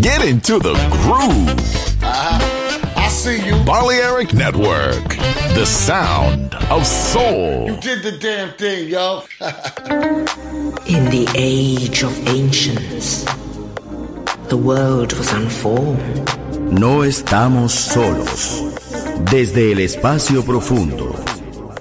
Get into the groove. Uh-huh. I see you. Balearic Network, the sound of soul. You did the damn thing, yo. In the age of ancients, the world was unformed. No estamos solos. Desde el espacio profundo,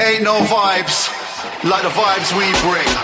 Ain't no vibes like the vibes we bring.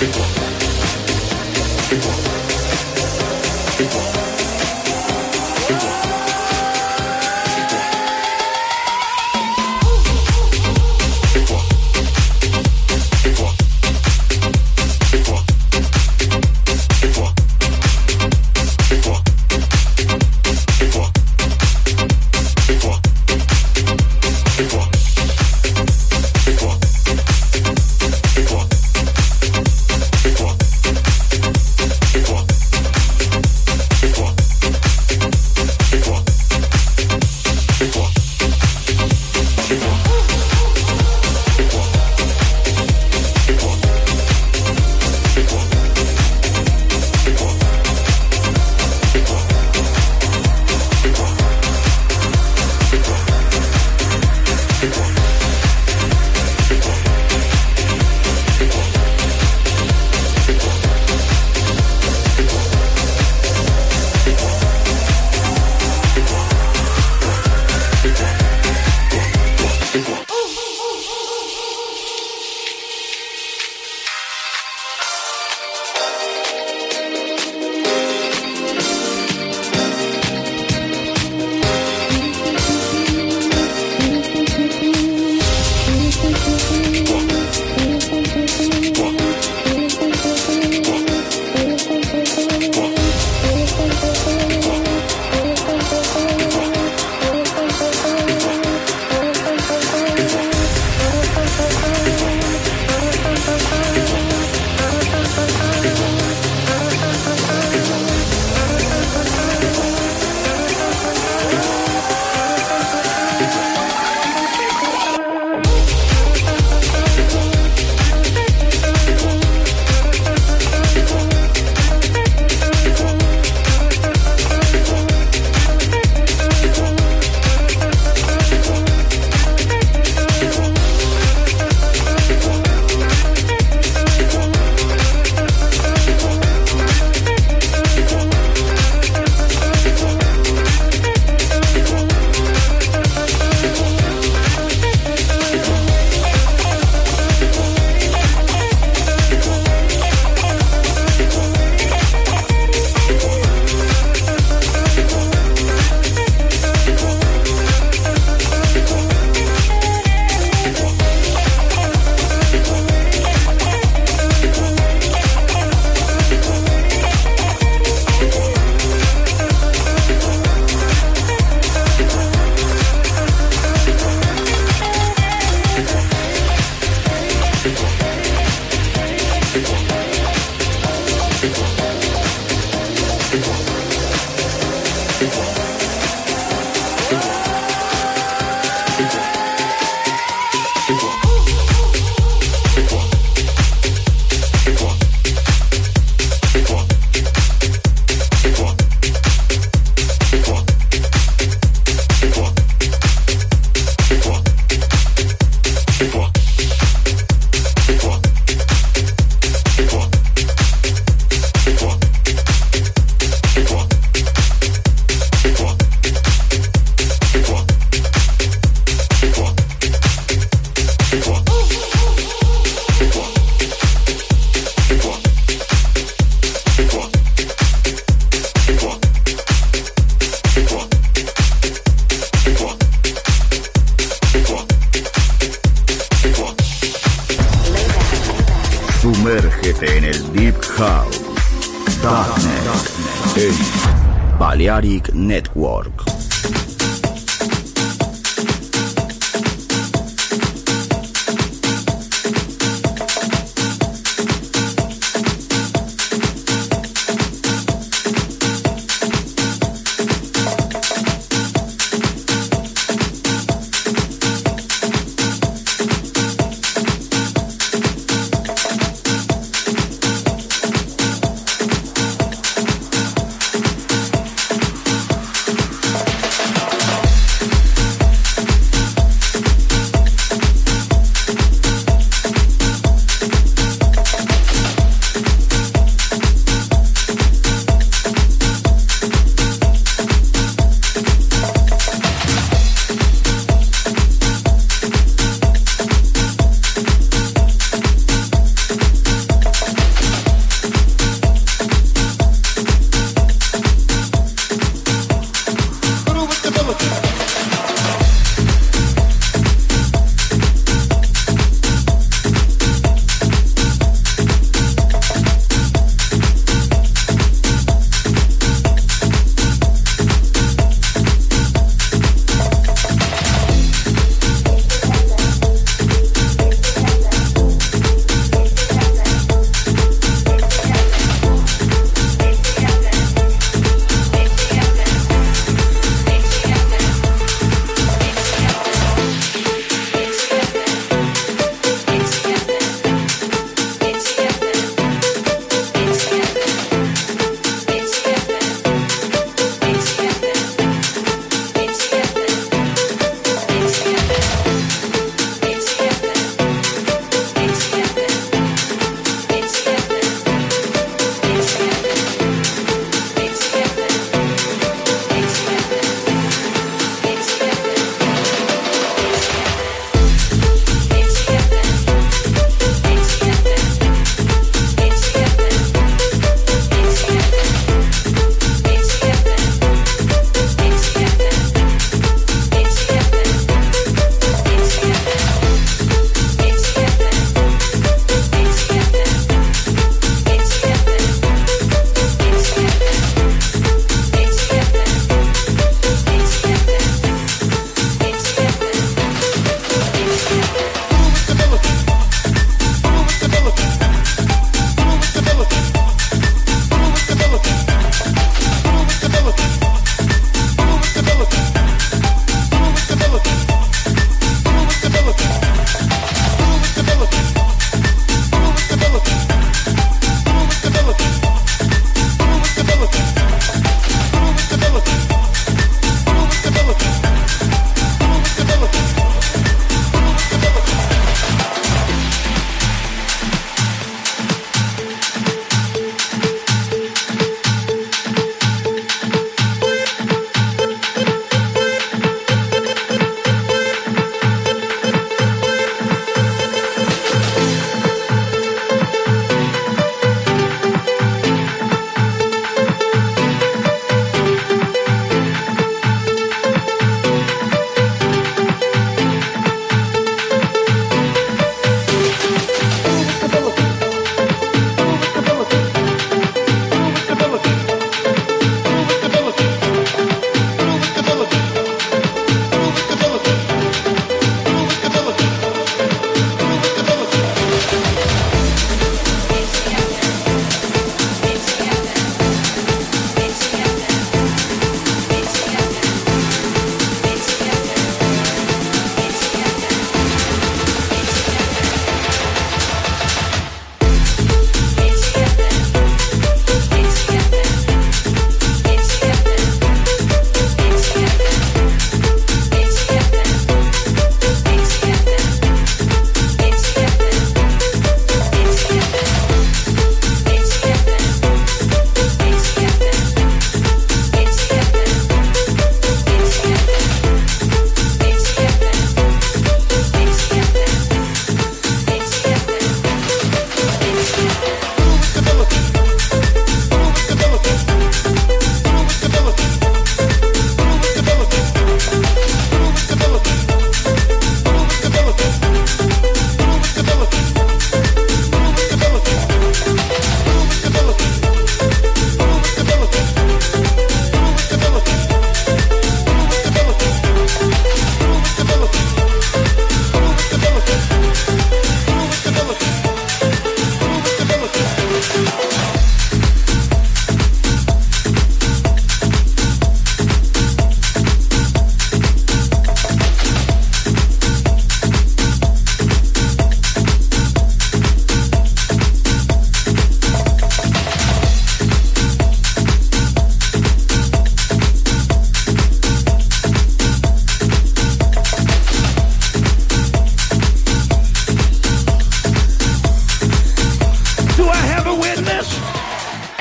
Good one. En el Deep House. Darknet en Balearic Network.